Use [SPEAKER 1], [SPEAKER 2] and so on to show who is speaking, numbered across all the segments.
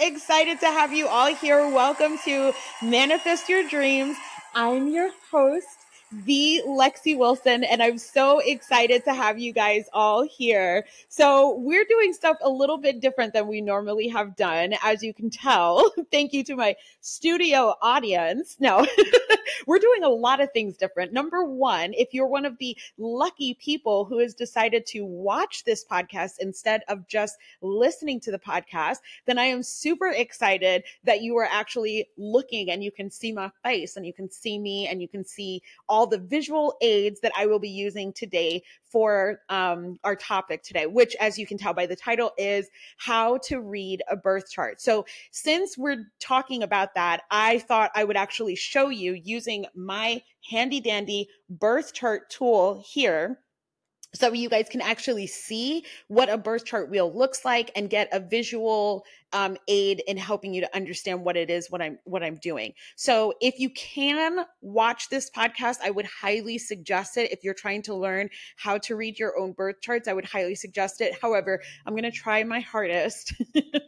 [SPEAKER 1] excited to have you all here. Welcome to Manifest Your Dreams. I'm your host, the Lexie Wilson, and I'm so excited to have you guys all here. So, we're doing stuff a little bit different than we normally have done, as you can tell. Thank you to my studio audience. No, we're doing a lot of things different. Number one, if you're one of the lucky people who has decided to watch this podcast instead of just listening to the podcast, then I am super excited that you are actually looking and you can see my face and you can see me and you can see all the visual aids that I will be using today for um, our topic today, which, as you can tell by the title, is how to read a birth chart. So, since we're talking about that, I thought I would actually show you using my handy dandy birth chart tool here so you guys can actually see what a birth chart wheel looks like and get a visual um, aid in helping you to understand what it is what i'm what i'm doing. So if you can watch this podcast i would highly suggest it. If you're trying to learn how to read your own birth charts i would highly suggest it. However i'm going to try my hardest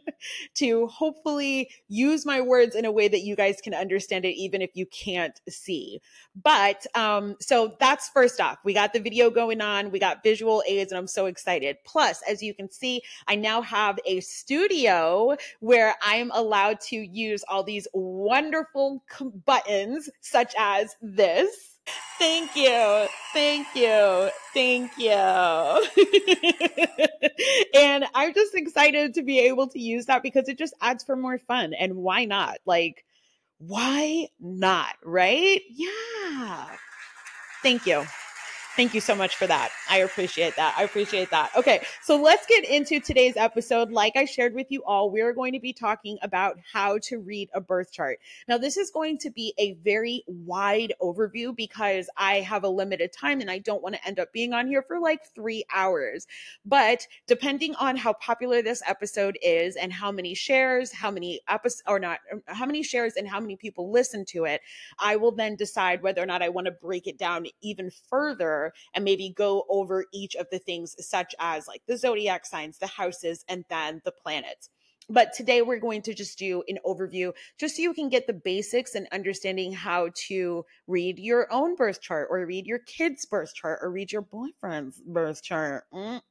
[SPEAKER 1] to hopefully use my words in a way that you guys can understand it even if you can't see but um so that's first off we got the video going on we got visual aids and i'm so excited plus as you can see i now have a studio where I'm allowed to use all these wonderful buttons, such as this. Thank you. Thank you. Thank you. and I'm just excited to be able to use that because it just adds for more fun. And why not? Like, why not? Right? Yeah. Thank you. Thank you so much for that. I appreciate that. I appreciate that. Okay, so let's get into today's episode. Like I shared with you all, we're going to be talking about how to read a birth chart. Now, this is going to be a very wide overview because I have a limited time and I don't want to end up being on here for like three hours. But depending on how popular this episode is and how many shares, how many episodes, or not, how many shares and how many people listen to it, I will then decide whether or not I want to break it down even further and maybe go over each of the things, such as like the zodiac signs, the houses, and then the planets. But today we're going to just do an overview just so you can get the basics and understanding how to read your own birth chart or read your kid's birth chart or read your boyfriend's birth chart. Mm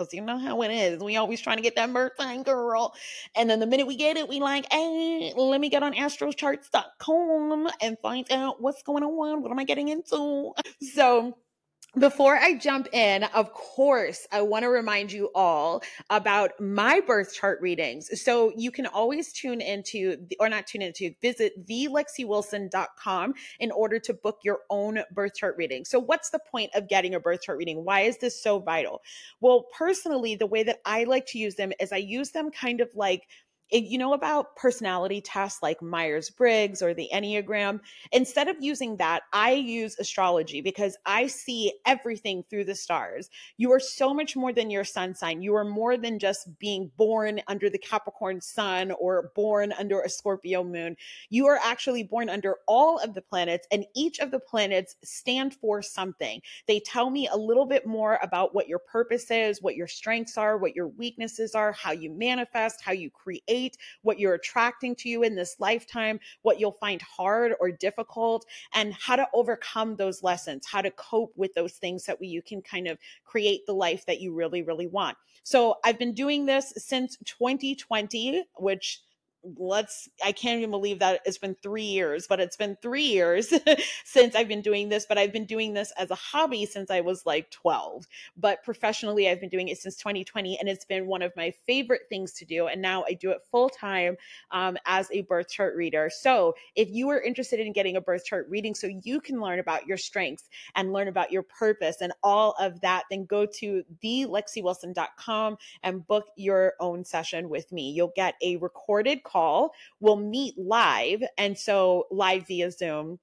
[SPEAKER 1] because you know how it is. We always trying to get that birth sign girl. And then the minute we get it, we like, hey, let me get on astrocharts.com and find out what's going on. What am I getting into? So before I jump in, of course, I want to remind you all about my birth chart readings. So you can always tune into, or not tune into, visit thelexiewilson.com in order to book your own birth chart reading. So, what's the point of getting a birth chart reading? Why is this so vital? Well, personally, the way that I like to use them is I use them kind of like you know about personality tests like Myers Briggs or the Enneagram? Instead of using that, I use astrology because I see everything through the stars. You are so much more than your sun sign. You are more than just being born under the Capricorn sun or born under a Scorpio moon. You are actually born under all of the planets, and each of the planets stand for something. They tell me a little bit more about what your purpose is, what your strengths are, what your weaknesses are, how you manifest, how you create what you're attracting to you in this lifetime, what you'll find hard or difficult, and how to overcome those lessons, how to cope with those things that we, you can kind of create the life that you really, really want. So I've been doing this since 2020, which let's i can't even believe that it's been three years but it's been three years since i've been doing this but i've been doing this as a hobby since i was like 12 but professionally i've been doing it since 2020 and it's been one of my favorite things to do and now i do it full time um, as a birth chart reader. So if you are interested in getting a birth chart reading so you can learn about your strengths and learn about your purpose and all of that then go to thelexiewilson.com and book your own session with me. You'll get a recorded call. We'll meet live. And so live via Zoom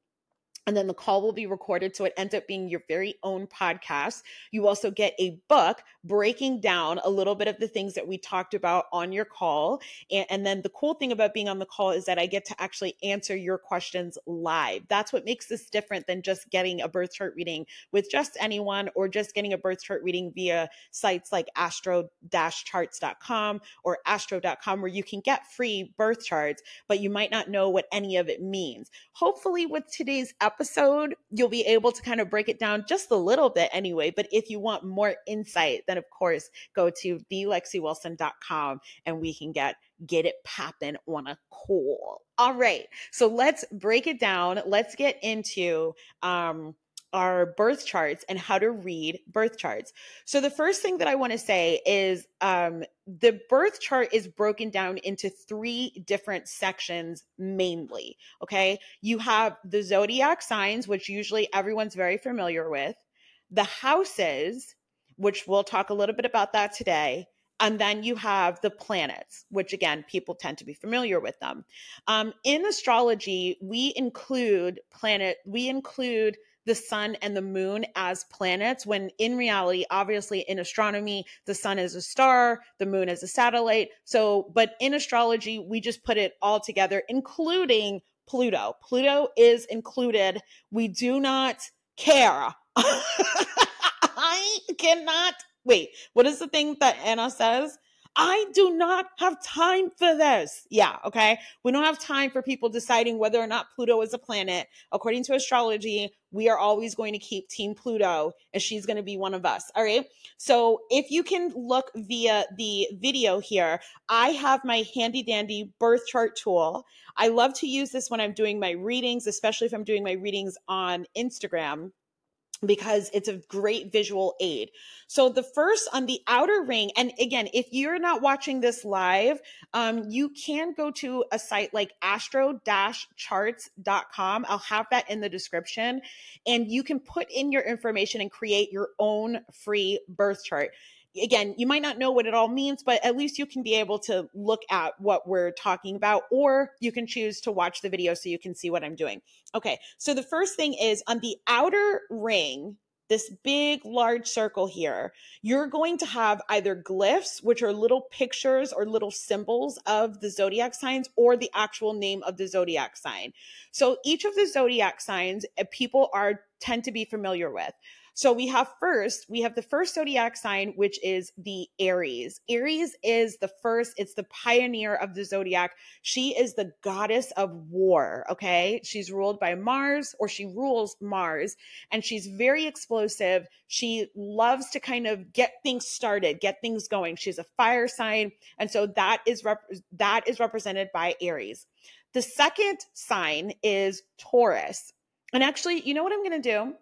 [SPEAKER 1] and then the call will be recorded so it ends up being your very own podcast you also get a book breaking down a little bit of the things that we talked about on your call. And, and, then the cool thing about being on the call is that I get to actually answer your questions live. That's what makes this different than just getting a birth chart reading with just anyone or just getting a birth chart reading via sites like astro-charts.com or astro.com where you can get free birth charts, but you might not know what any of it means. Hopefully with today's episode, you'll be able to kind of break it down just a little bit anyway. But if you want more insight, then of course go to thelexiewilson.com and we can get get it popping on a call. All right. So let's break it down. Let's get into um our birth charts and how to read birth charts. So the first thing that I want to say is um, the birth chart is broken down into three different sections mainly. Okay, you have the zodiac signs, which usually everyone's very familiar with, the houses, which we'll talk a little bit about that today. And then you have the planets, which again, people tend to be familiar with them. Um, in astrology, we include planet, we include the sun and the moon as planets when in reality obviously in astronomy the sun is a star the moon is a satellite so but in astrology we just put it all together including pluto pluto is included we do not care I cannot wait. What is the thing that Anna says? I do not have time for this. Yeah, okay. We don't have time for people deciding whether or not Pluto is a planet. According to astrology, we are always going to keep Team Pluto, and she's going to be one of us. All right. So if you can look via the video here, I have my handy dandy birth chart tool. I love to use this when I'm doing my readings, especially if I'm doing my readings on Instagram because it's a great visual aid. So the first on the outer ring, and again, if you're not watching this live, um, you can go to a site like astro-charts.com. I'll have that in the description, and you can put in your information and create your own free birth chart again, you might not know what it all means, but at least you can be able to look at what we're talking about, or you can choose to watch the video so you can see what I'm doing. Okay, so the first thing is on the outer ring, this big, large circle here, you're going to have either glyphs, which are little pictures or little symbols of the zodiac signs, or the actual name of the zodiac sign. So each of the zodiac signs, eh, people are tend to be familiar with. So we have first, we have the first zodiac sign, which is the Aries. Aries is the first, it's the pioneer of the zodiac. She is the goddess of war. Okay. She's ruled by Mars or she rules Mars and she's very explosive. She loves to kind of get things started, get things going. She's a fire sign. And so that is, rep- that is represented by Aries. The second sign is Taurus. And actually, you know what I'm going to do?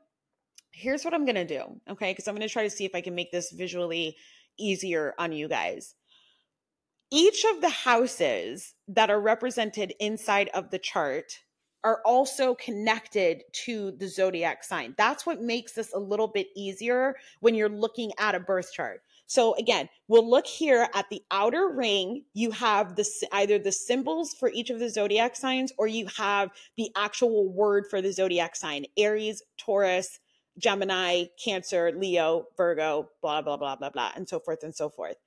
[SPEAKER 1] Here's what I'm going to do. Okay. Because I'm going to try to see if I can make this visually easier on you guys. Each of the houses that are represented inside of the chart are also connected to the zodiac sign. That's what makes this a little bit easier when you're looking at a birth chart. So again, we'll look here at the outer ring. You have the either the symbols for each of the zodiac signs or you have the actual word for the zodiac sign. Aries, Taurus, Gemini, Cancer, Leo, Virgo, blah, blah, blah, blah, blah, and so forth and so forth.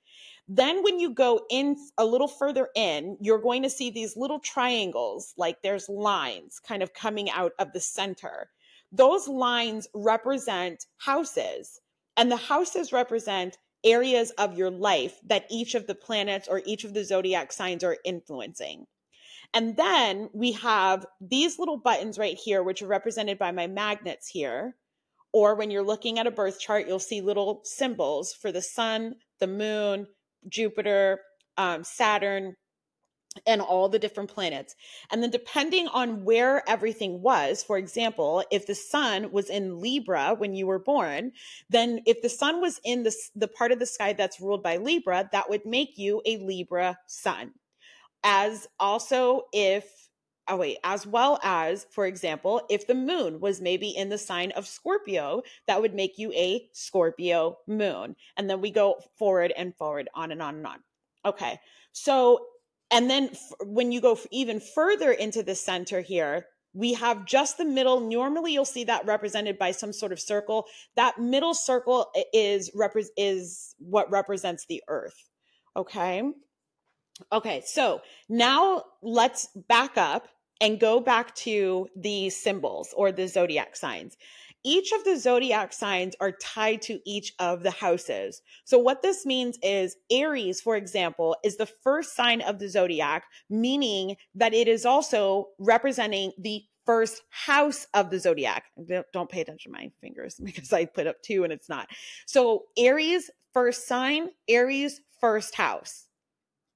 [SPEAKER 1] Then, when you go in a little further in, you're going to see these little triangles, like there's lines kind of coming out of the center. Those lines represent houses, and the houses represent areas of your life that each of the planets or each of the zodiac signs are influencing. And then we have these little buttons right here, which are represented by my magnets here. Or when you're looking at a birth chart, you'll see little symbols for the sun, the moon, Jupiter, um, Saturn, and all the different planets. And then depending on where everything was, for example, if the sun was in Libra when you were born, then if the sun was in the, the part of the sky that's ruled by Libra, that would make you a Libra sun. As also if oh wait, as well as, for example, if the moon was maybe in the sign of Scorpio, that would make you a Scorpio moon. And then we go forward and forward, on and on and on. Okay. So, and then f- when you go f- even further into the center here, we have just the middle. Normally, you'll see that represented by some sort of circle. That middle circle is repre- is what represents the earth. Okay. Okay. So now let's back up and go back to the symbols or the zodiac signs. Each of the zodiac signs are tied to each of the houses. So, what this means is Aries, for example, is the first sign of the zodiac, meaning that it is also representing the first house of the zodiac. Don't pay attention to my fingers because I put up two and it's not. So, Aries, first sign, Aries, first house.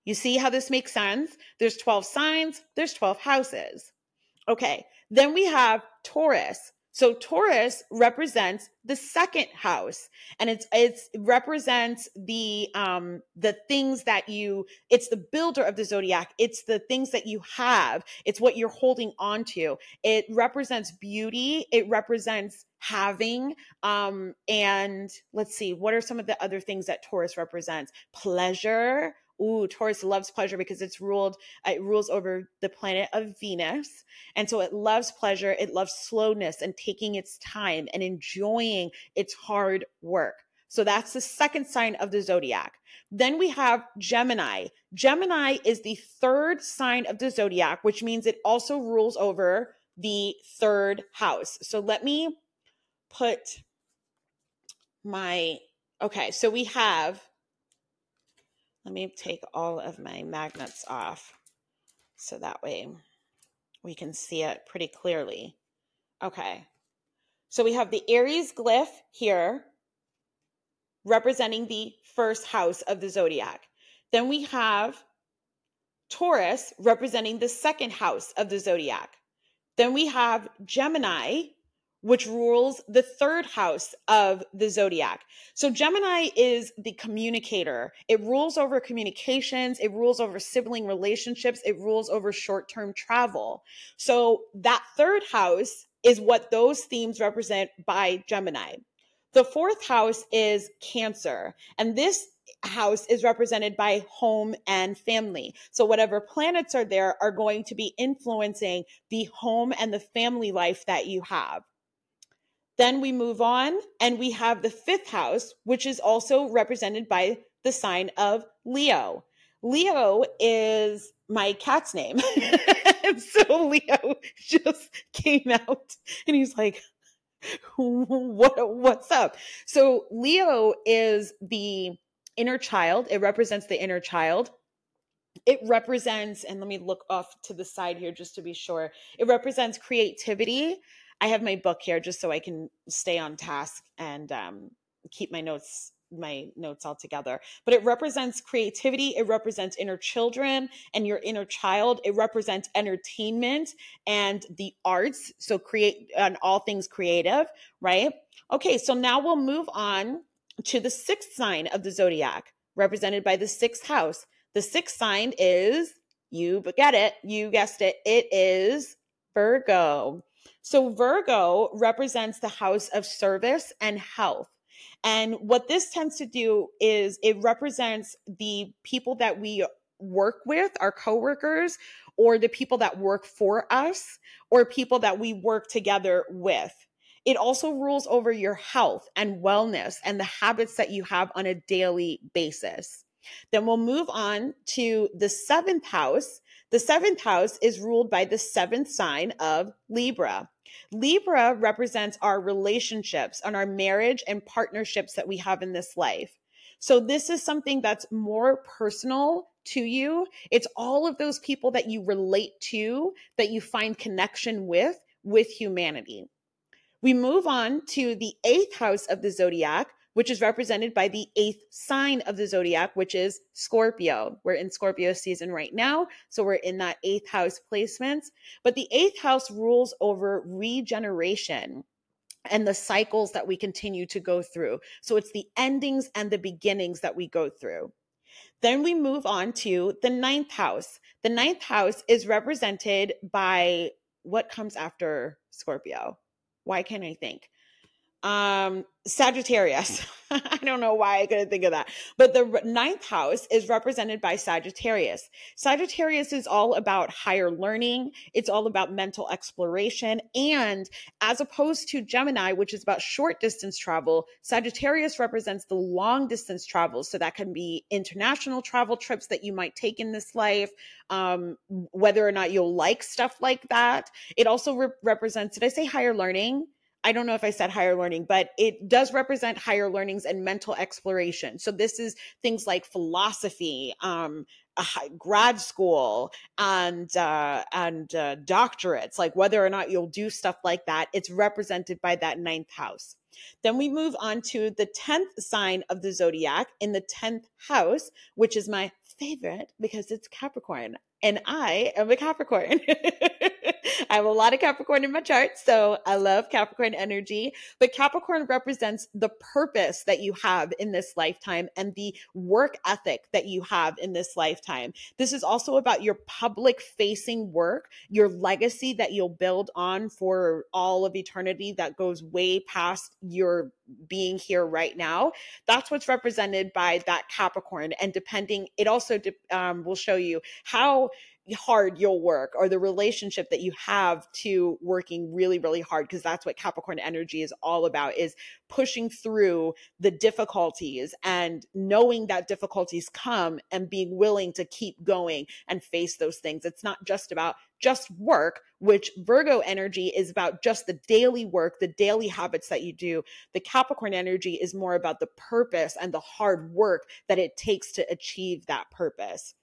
[SPEAKER 1] You see how this makes sense? There's 12 signs, there's 12 houses. Okay, then we have Taurus. So Taurus represents the second house and it's it's it represents the um the things that you it's the builder of the zodiac it's the things that you have it's what you're holding on to it represents beauty it represents having um and let's see what are some of the other things that Taurus represents pleasure ooh, Taurus loves pleasure because it's ruled, uh, it rules over the planet of Venus. And so it loves pleasure. It loves slowness and taking its time and enjoying its hard work. So that's the second sign of the zodiac. Then we have Gemini. Gemini is the third sign of the zodiac, which means it also rules over the third house. So let me put my, okay, so we have let me take all of my magnets off so that way we can see it pretty clearly. Okay. So we have the Aries glyph here representing the first house of the zodiac. Then we have Taurus representing the second house of the zodiac. Then we have Gemini which rules the third house of the zodiac. So Gemini is the communicator. It rules over communications, it rules over sibling relationships, it rules over short-term travel. So that third house is what those themes represent by Gemini. The fourth house is Cancer, and this house is represented by home and family. So whatever planets are there are going to be influencing the home and the family life that you have. Then we move on and we have the fifth house, which is also represented by the sign of Leo. Leo is my cat's name. so Leo just came out and he's like, what what's up? So Leo is the inner child. It represents the inner child. It represents, and let me look off to the side here just to be sure. It represents creativity I have my book here just so I can stay on task and um, keep my notes my notes all together. But it represents creativity it represents inner children and your inner child it represents entertainment and the arts. So create and all things creative right? Okay so now we'll move on to the sixth sign of the zodiac represented by the sixth house. The sixth sign is you get it you guessed it it is virgo so Virgo represents the house of service and health. And what this tends to do is it represents the people that we work with, our coworkers, or the people that work for us, or people that we work together with. It also rules over your health and wellness and the habits that you have on a daily basis. Then we'll move on to the seventh house. The seventh house is ruled by the seventh sign of Libra. Libra represents our relationships and our marriage and partnerships that we have in this life. So this is something that's more personal to you. It's all of those people that you relate to, that you find connection with, with humanity. We move on to the eighth house of the zodiac, which is represented by the eighth sign of the zodiac, which is Scorpio. We're in Scorpio season right now. So we're in that eighth house placements. But the eighth house rules over regeneration and the cycles that we continue to go through. So it's the endings and the beginnings that we go through. Then we move on to the ninth house. The ninth house is represented by what comes after Scorpio. Why can't I think? Um sagittarius. I don't know why i couldn't think of that. But the ninth house is represented by sagittarius. Sagittarius is all about higher learning. It's all about mental exploration. And as opposed to gemini which is about short distance travel sagittarius represents the long distance travel. So that can be international travel trips that you might take in this life um, whether or not you'll like stuff like that. It also re- represents did i say higher learning I don't know if I said higher learning, but it does represent higher learnings and mental exploration. So this is things like philosophy, um, grad school, and uh, and uh, doctorates. Like whether or not you'll do stuff like that, it's represented by that ninth house. Then we move on to the 10th sign of the zodiac in the 10th house, which is my favorite because it's Capricorn and I am a Capricorn. I have a lot of Capricorn in my chart, so I love Capricorn energy. But Capricorn represents the purpose that you have in this lifetime and the work ethic that you have in this lifetime. This is also about your public facing work, your legacy that you'll build on for all of eternity that goes way past your being here right now. That's what's represented by that Capricorn. And depending, it also um, will show you how hard you'll work or the relationship that you have to working really really hard because that's what capricorn energy is all about is pushing through the difficulties and knowing that difficulties come and being willing to keep going and face those things. It's not just about just work which virgo energy is about just the daily work the daily habits that you do. The capricorn energy is more about the purpose and the hard work that it takes to achieve that purpose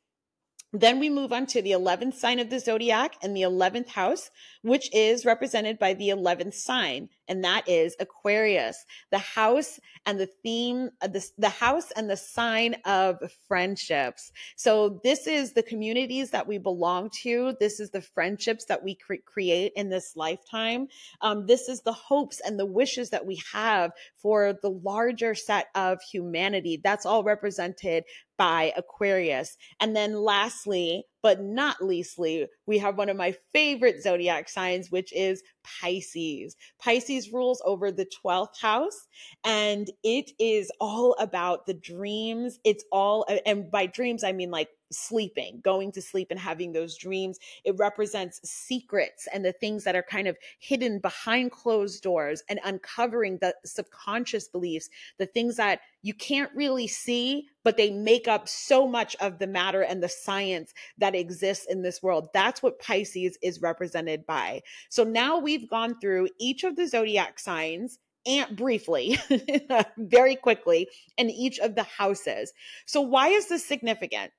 [SPEAKER 1] then we move on to the 11th sign of the zodiac and the 11th house, which is represented by the 11th sign, and that is Aquarius, the house and the theme the, the house and the sign of friendships. So this is the communities that we belong to. This is the friendships that we cre- create in this lifetime. Um, this is the hopes and the wishes that we have for the larger set of humanity. That's all represented by Aquarius. And then lastly, but not leastly, we have one of my favorite zodiac signs, which is Pisces. Pisces rules over the 12th house, and it is all about the dreams. It's all, and by dreams, I mean like sleeping, going to sleep and having those dreams. It represents secrets and the things that are kind of hidden behind closed doors and uncovering the subconscious beliefs, the things that you can't really see, but they make up so much of the matter and the science that exists in this world. That's what Pisces is represented by. So now we've gone through each of the zodiac signs and briefly, very quickly, in each of the houses. So, why is this significant?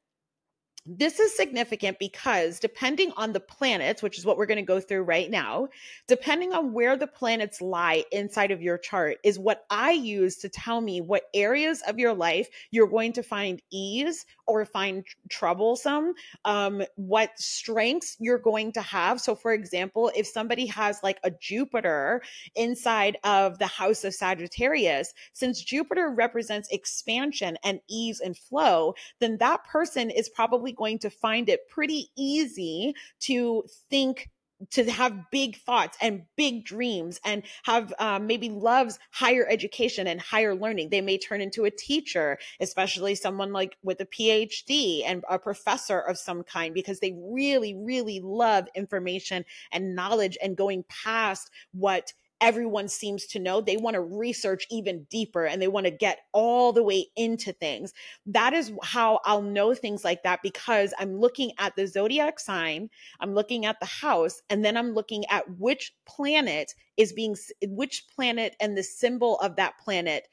[SPEAKER 1] This is significant because depending on the planets, which is what we're going to go through right now, depending on where the planets lie inside of your chart, is what I use to tell me what areas of your life you're going to find ease or find troublesome, um, what strengths you're going to have. So, for example, if somebody has like a Jupiter inside of the house of Sagittarius, since Jupiter represents expansion and ease and flow, then that person is probably going to find it pretty easy to think to have big thoughts and big dreams and have um, maybe loves higher education and higher learning. They may turn into a teacher, especially someone like with a PhD and a professor of some kind, because they really, really love information and knowledge and going past what everyone seems to know. They want to research even deeper and they want to get all the way into things. That is how I'll know things like that because I'm looking at the zodiac sign, I'm looking at the house, and then I'm looking at which planet is being, which planet and the symbol of that planet,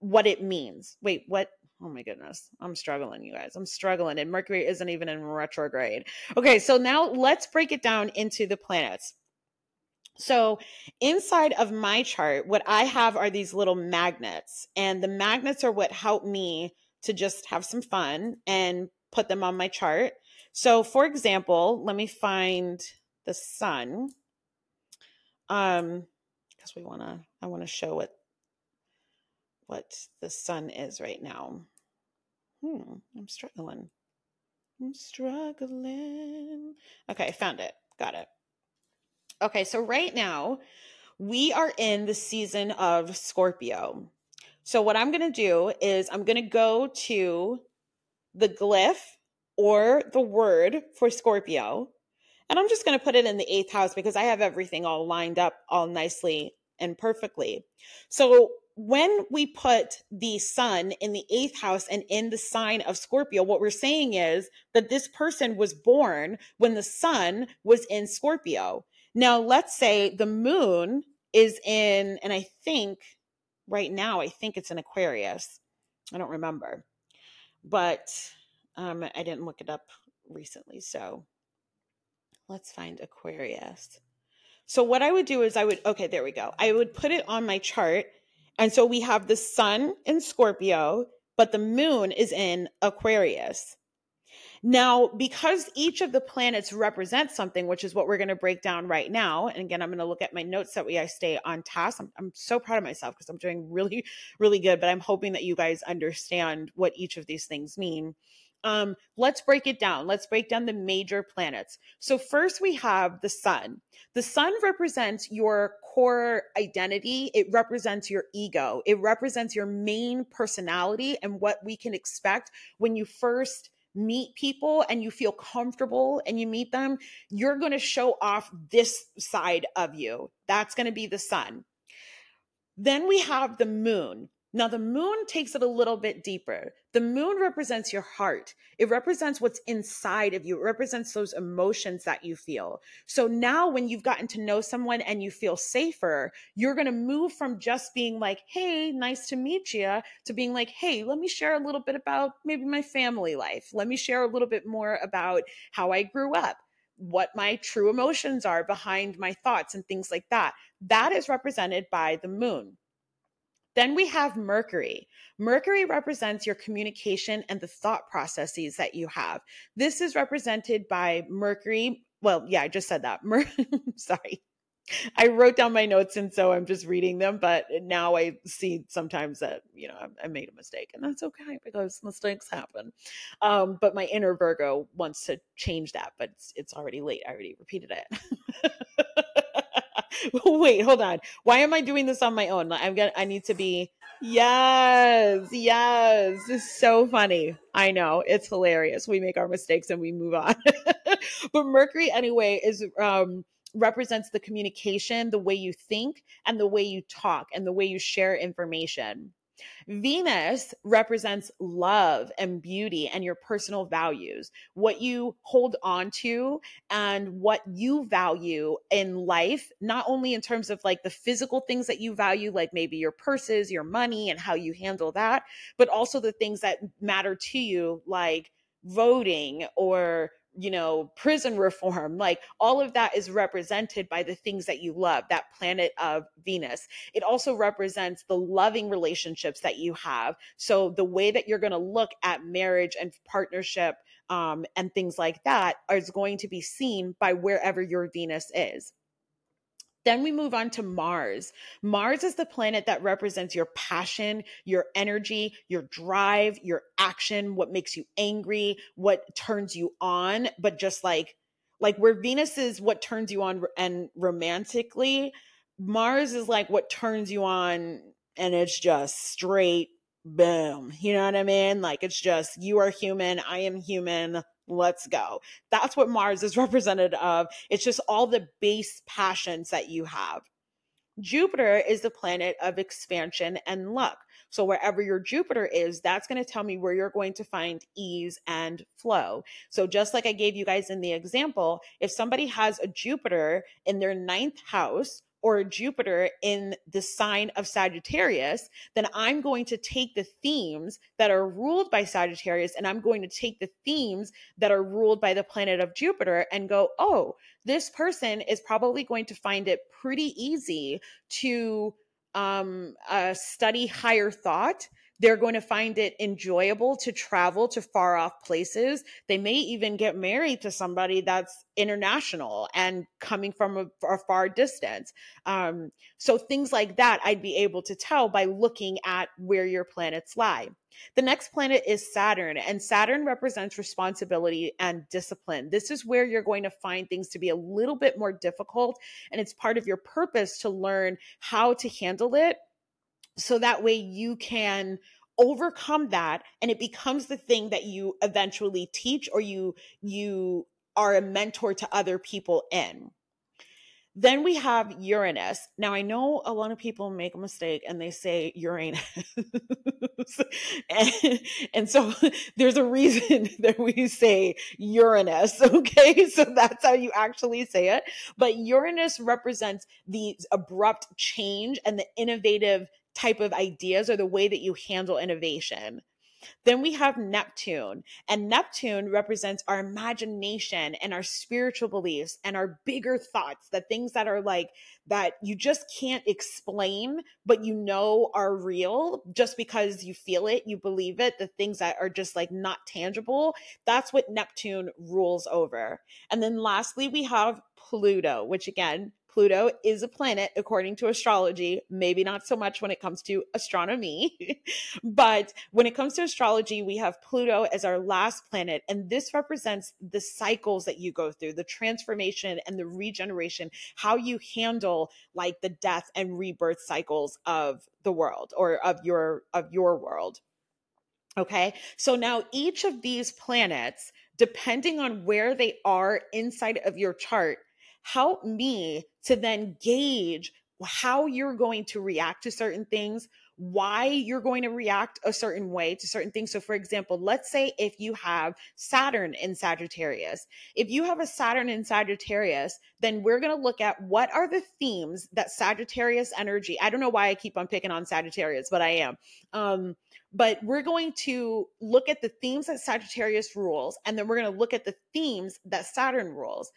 [SPEAKER 1] what it means. Wait, what? Oh my goodness. I'm struggling, you guys. I'm struggling. And Mercury isn't even in retrograde. Okay, so now let's break it down into the planets. So, inside of my chart, what I have are these little magnets, and the magnets are what help me to just have some fun and put them on my chart. So, for example, let me find the sun. Um, because we want to, I want to show what what the sun is right now. Hmm, I'm struggling. I'm struggling. Okay, I found it. Got it. Okay, so right now, we are in the season of Scorpio. So, what I'm going to do is I'm going to go to the glyph or the word for Scorpio, and I'm just going to put it in the eighth house because I have everything all lined up all nicely and perfectly. So, when we put the sun in the eighth house and in the sign of Scorpio, what we're saying is that this person was born when the sun was in Scorpio. Now, let's say the moon is in, and I think right now, I think it's in Aquarius. I don't remember, but um, I didn't look it up recently. So let's find Aquarius. So, what I would do is I would, okay, there we go. I would put it on my chart and so we have the sun in Scorpio, but the moon is in Aquarius. Now, because each of the planets represents something, which is what we're going to break down right now. And again, I'm going to look at my notes that way I stay on task. I'm, I'm so proud of myself because I'm doing really, really good, but I'm hoping that you guys understand what each of these things mean. Um, let's break it down. Let's break down the major planets. So, first we have the sun. The sun represents your core identity, it represents your ego, it represents your main personality and what we can expect when you first meet people and you feel comfortable and you meet them. You're going to show off this side of you. That's going to be the sun. Then we have the moon. Now, the moon takes it a little bit deeper. The moon represents your heart. It represents what's inside of you. It represents those emotions that you feel. So now, when you've gotten to know someone and you feel safer, you're going to move from just being like, hey, nice to meet you, to being like, hey, let me share a little bit about maybe my family life. Let me share a little bit more about how I grew up what my true emotions are behind my thoughts and things like that. That is represented by the moon. Then we have Mercury. Mercury represents your communication and the thought processes that you have. This is represented by Mercury. Well, yeah, I just said that. Mer- Sorry. I wrote down my notes and so I'm just reading them, but now I see sometimes that, you know, I, made a mistake and that's okay because mistakes happen. Um, but my inner Virgo wants to change that, but it's, it's already late. I already repeated it. Wait, hold on. Why am I doing this on my own? I'm gonna I need to be Yes, yes. It's so funny. I know. It's hilarious. We make our mistakes and we move on. but Mercury anyway is um represents the communication, the way you think and the way you talk and the way you share information. Venus represents love and beauty and your personal values, what you hold on to and what you value in life, not only in terms of like the physical things that you value, like maybe your purses, your money, and how you handle that, but also the things that matter to you, like voting or you know, prison reform, like all of that is represented by the things that you love, that planet of Venus. It also represents the loving relationships that you have. So the way that you're going to look at marriage and partnership um, and things like that is going to be seen by wherever your Venus is. Then we move on to Mars. Mars is the planet that represents your passion, your energy, your drive, your action, what makes you angry, what turns you on, but just like like where Venus is what turns you on and romantically, Mars is like what turns you on and it's just straight boom. You know what I mean? Like it's just you are human, I am human let's go. That's what Mars is represented of. It's just all the base passions that you have. Jupiter is the planet of expansion and luck. So, wherever your Jupiter is, that's going to tell me where you're going to find ease and flow. So, just like I gave you guys in the example, if somebody has a Jupiter in their ninth house, or Jupiter in the sign of Sagittarius, then I'm going to take the themes that are ruled by Sagittarius and I'm going to take the themes that are ruled by the planet of Jupiter and go, oh, this person is probably going to find it pretty easy to um, uh, study higher thought They're going to find it enjoyable to travel to far off places. They may even get married to somebody that's international and coming from a, a far distance. Um, so things like that, I'd be able to tell by looking at where your planets lie. The next planet is Saturn, and Saturn represents responsibility and discipline. This is where you're going to find things to be a little bit more difficult, and it's part of your purpose to learn how to handle it so that way you can overcome that and it becomes the thing that you eventually teach or you you are a mentor to other people in then we have Uranus. Now, I know a lot of people make a mistake and they say Uranus. and, and, so there's a reason that we say Uranus. Okay. So that's how you actually say it. But Uranus represents the abrupt change and the innovative type of ideas or the way that you handle innovation. Then we have Neptune, and Neptune represents our imagination and our spiritual beliefs and our bigger thoughts, the things that are like that you just can't explain, but you know are real just because you feel it, you believe it, the things that are just like not tangible. That's what Neptune rules over. And then lastly, we have Pluto, which again Pluto is a planet according to astrology, maybe not so much when it comes to astronomy, but when it comes to astrology, we have Pluto as our last planet. And this represents the cycles that you go through, the transformation and the regeneration, how you handle like the death and rebirth cycles of the world or of your of your world. Okay. So now each of these planets, depending on where they are inside of your chart, help me to then gauge how you're going to react to certain things, why you're going to react a certain way to certain things. So, for example, let's say if you have Saturn in Sagittarius, if you have a Saturn in Sagittarius, then we're going to look at what are the themes that Sagittarius energy. I don't know why I keep on picking on Sagittarius, but I am. Um, but we're going to look at the themes that Sagittarius rules, and then we're going to look at the themes that Saturn rules.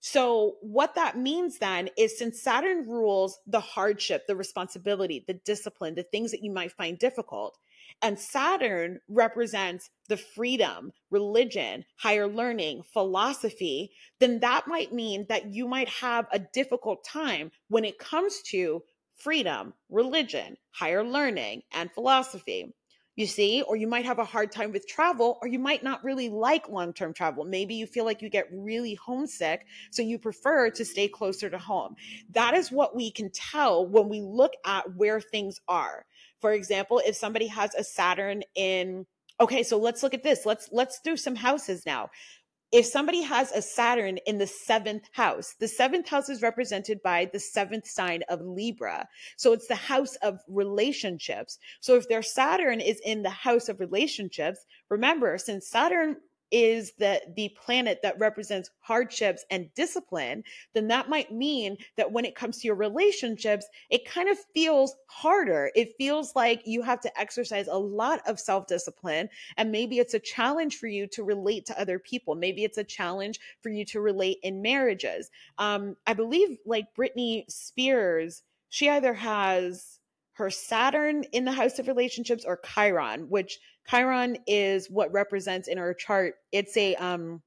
[SPEAKER 1] So, what that means then is since Saturn rules the hardship, the responsibility, the discipline, the things that you might find difficult, and Saturn represents the freedom, religion, higher learning, philosophy, then that might mean that you might have a difficult time when it comes to freedom, religion, higher learning, and philosophy you see, or you might have a hard time with travel, or you might not really like long term travel. Maybe you feel like you get really homesick, so you prefer to stay closer to home. That is what we can tell when we look at where things are. For example, if somebody has a Saturn in okay so let's look at this let's let's do some houses now if somebody has a Saturn in the seventh house, the seventh house is represented by the seventh sign of Libra. So it's the house of relationships. So if their Saturn is in the house of relationships, remember, since Saturn is that the planet that represents hardships and discipline then that might mean that when it comes to your relationships it kind of feels harder. It feels like you have to exercise a lot of self-discipline and maybe it's a challenge for you to relate to other people. Maybe it's a challenge for you to relate in marriages. Um i believe like britney spears she either has her saturn in the house of relationships or chiron which Chiron is what represents in our chart. It's a um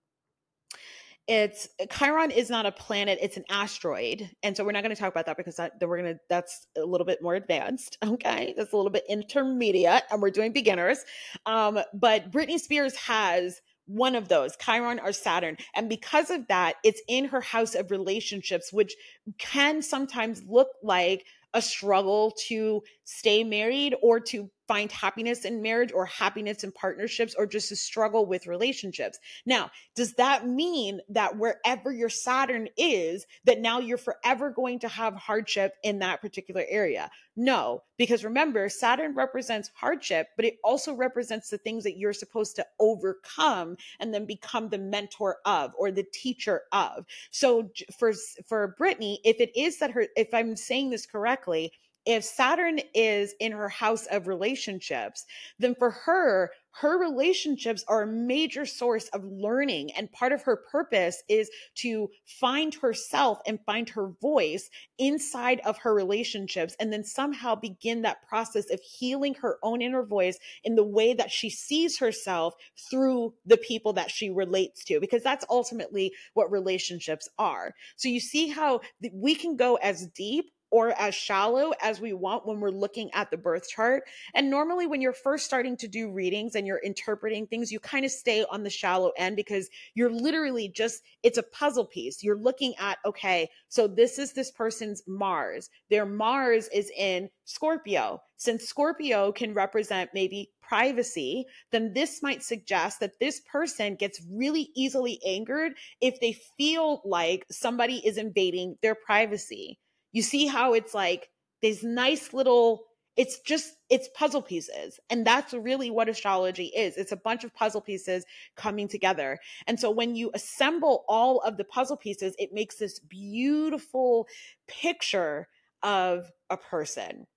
[SPEAKER 1] it's Chiron is not a planet, it's an asteroid. And so we're not going to talk about that because that, we're going to that's a little bit more advanced, okay? That's a little bit intermediate and we're doing beginners. Um but Britney Spears has one of those, Chiron or Saturn. And because of that, it's in her house of relationships, which can sometimes look like a struggle to stay married or to find happiness in marriage or happiness in partnerships or just to struggle with relationships. Now, does that mean that wherever your Saturn is, that now you're forever going to have hardship in that particular area? No, because remember, Saturn represents hardship, but it also represents the things that you're supposed to overcome and then become the mentor of or the teacher of. So for for Britney, if it is that her if I'm saying this correctly, if Saturn is in her house of relationships, then for her, her relationships are a major source of learning. And part of her purpose is to find herself and find her voice inside of her relationships and then somehow begin that process of healing her own inner voice in the way that she sees herself through the people that she relates to, because that's ultimately what relationships are. So you see how we can go as deep or as shallow as we want when we're looking at the birth chart. And normally, when you're first starting to do readings and you're interpreting things, you kind of stay on the shallow end because you're literally just, it's a puzzle piece. You're looking at, okay, so this is this person's Mars. Their Mars is in Scorpio. Since Scorpio can represent maybe privacy, then this might suggest that this person gets really easily angered if they feel like somebody is invading their privacy you see how it's like these nice little it's just it's puzzle pieces and that's really what astrology is. It's a bunch of puzzle pieces coming together. And so when you assemble all of the puzzle pieces it makes this beautiful picture of a person.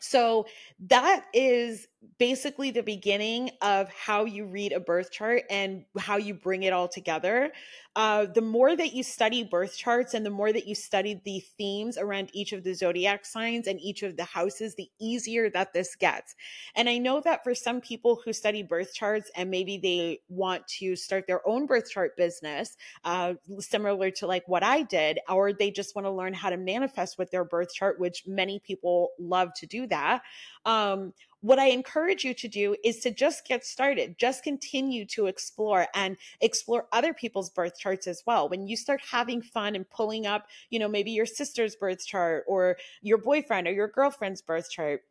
[SPEAKER 1] So that is basically the beginning of how you read a birth chart and how you bring it all together. Uh, the more that you study birth charts and the more that you study the themes around each of the zodiac signs and each of the houses, the easier that this gets. And I know that for some people who study birth charts and maybe they want to start their own birth chart business, uh, similar to like what I did, or they just want to learn how to manifest with their birth chart, which many people love to do that. Um, what I encourage you to do is to just get started, just continue to explore and explore other people's birth charts as well. When you start having fun and pulling up, you know, maybe your sister's birth chart or your boyfriend or your girlfriend's birth chart,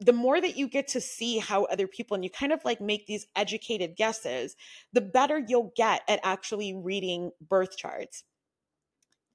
[SPEAKER 1] the more that you get to see how other people and you kind of like make these educated guesses, the better you'll get at actually reading birth charts.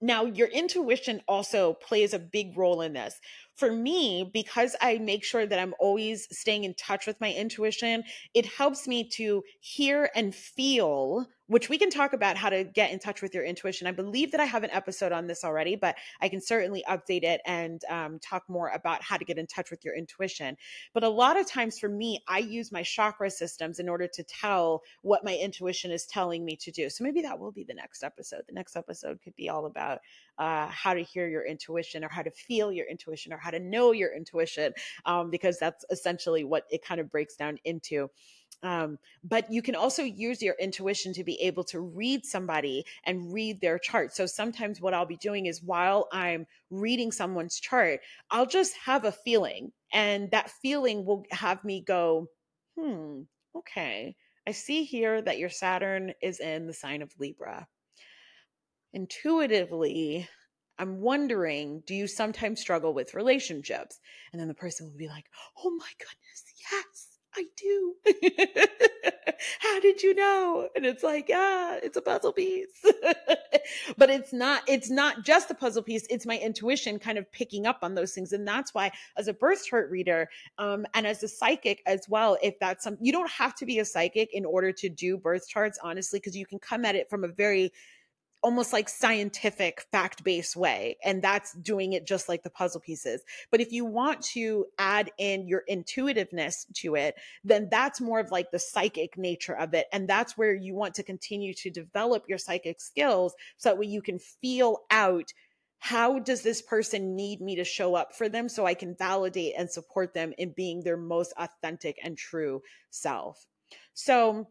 [SPEAKER 1] Now, your intuition also plays a big role in this for me, because I make sure that I'm always staying in touch with my intuition, it helps me to hear and feel which we can talk about how to get in touch with your intuition. I believe that I have an episode on this already, but I can certainly update it and um, talk more about how to get in touch with your intuition. But a lot of times for me, I use my chakra systems in order to tell what my intuition is telling me to do. So maybe that will be the next episode. The next episode could be all about uh, how to hear your intuition or how to feel your intuition or how to know your intuition, um, because that's essentially what it kind of breaks down into. Um, but you can also use your intuition to be able to read somebody and read their chart. So sometimes what I'll be doing is while I'm reading someone's chart, I'll just have a feeling, and that feeling will have me go, hmm, okay. I see here that your Saturn is in the sign of Libra. Intuitively, I'm wondering, do you sometimes struggle with relationships? And then the person will be like, oh my goodness, yes I do. How did you know? And it's like, ah, it's a puzzle piece. but it's not, it's not just a puzzle piece. It's my intuition kind of picking up on those things. And that's why as a birth chart reader, um, and as a psychic as well, if that's some, you don't have to be a psychic in order to do birth charts, honestly, because you can come at it from a very almost like scientific fact based way. And that's doing it just like the puzzle pieces. But if you want to add in your intuitiveness to it, then that's more of like the psychic nature of it. And that's where you want to continue to develop your psychic skills so that way you can feel out how does this person need me to show up for them so I can validate and support them in being their most authentic and true self. So,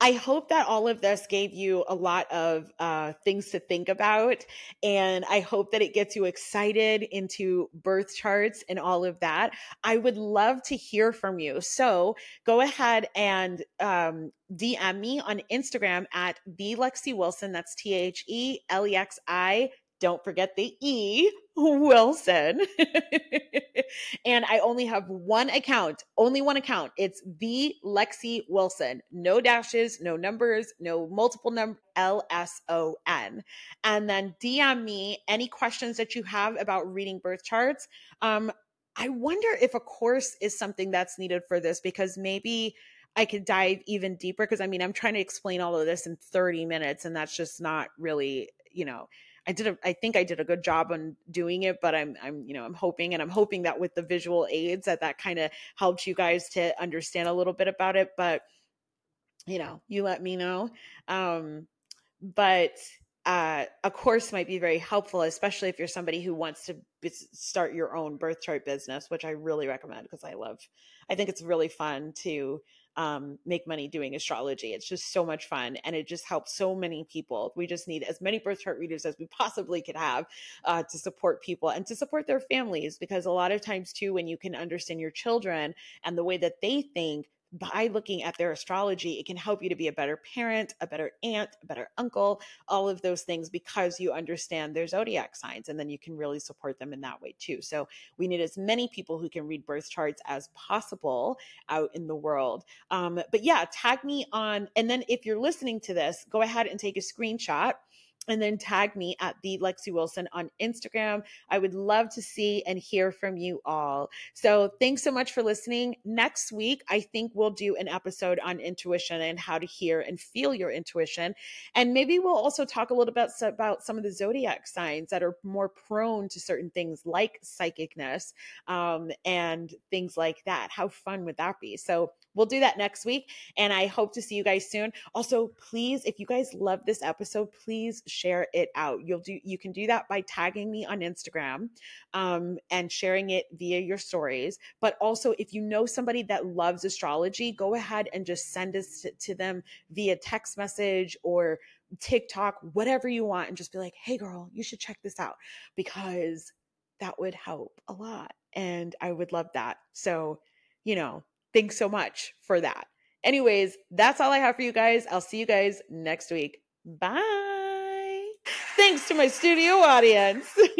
[SPEAKER 1] I hope that all of this gave you a lot of uh, things to think about. And I hope that it gets you excited into birth charts and all of that. I would love to hear from you. So go ahead and um, DM me on Instagram at the Lexie Wilson. That's T H E L E X I don't forget the E, Wilson. and I only have one account, only one account. It's the Lexie Wilson. No dashes, no numbers, no multiple number, L S O N. And then DM me any questions that you have about reading birth charts. Um, I wonder if a course is something that's needed for this because maybe I could dive even deeper because I mean, I'm trying to explain all of this in 30 minutes and that's just not really, you know, I did a, I think I did a good job on doing it, but I'm, I'm, you know, I'm hoping and I'm hoping that with the visual aids that that kind of helps you guys to understand a little bit about it. But, you know, you let me know. Um, but uh, a course might be very helpful, especially if you're somebody who wants to b- start your own birth chart business, which I really recommend because I love, I think it's really fun to um, make money doing astrology. It's just so much fun and it just helps so many people. We just need as many birth chart readers as we possibly could have uh, to support people and to support their families because a lot of times, too, when you can understand your children and the way that they think, by looking at their astrology, it can help you to be a better parent, a better aunt, a better uncle, all of those things because you understand their zodiac signs and then you can really support them in that way too. So we need as many people who can read birth charts as possible out in the world. Um, but yeah, tag me on, and then if you're listening to this, go ahead and take a screenshot and then tag me at the Lexie Wilson on Instagram. I would love to see and hear from you all. So thanks so much for listening. Next week, I think we'll do an episode on intuition and how to hear and feel your intuition. And maybe we'll also talk a little bit about some of the zodiac signs that are more prone to certain things like psychicness um, and things like that. How fun would that be? So we'll do that next week. And I hope to see you guys soon. Also, please, if you guys love this episode, please share it out. You'll do you can do that by tagging me on Instagram um, and sharing it via your stories. But also, if you know somebody that loves astrology, go ahead and just send us to, to them via text message or TikTok, whatever you want, and just be like, hey, girl, you should check this out because that would help a lot. And I would love that. So, you know, thanks so much for that. Anyways, that's all I have for you guys. I'll see you guys next week. Bye. Thanks to my studio audience.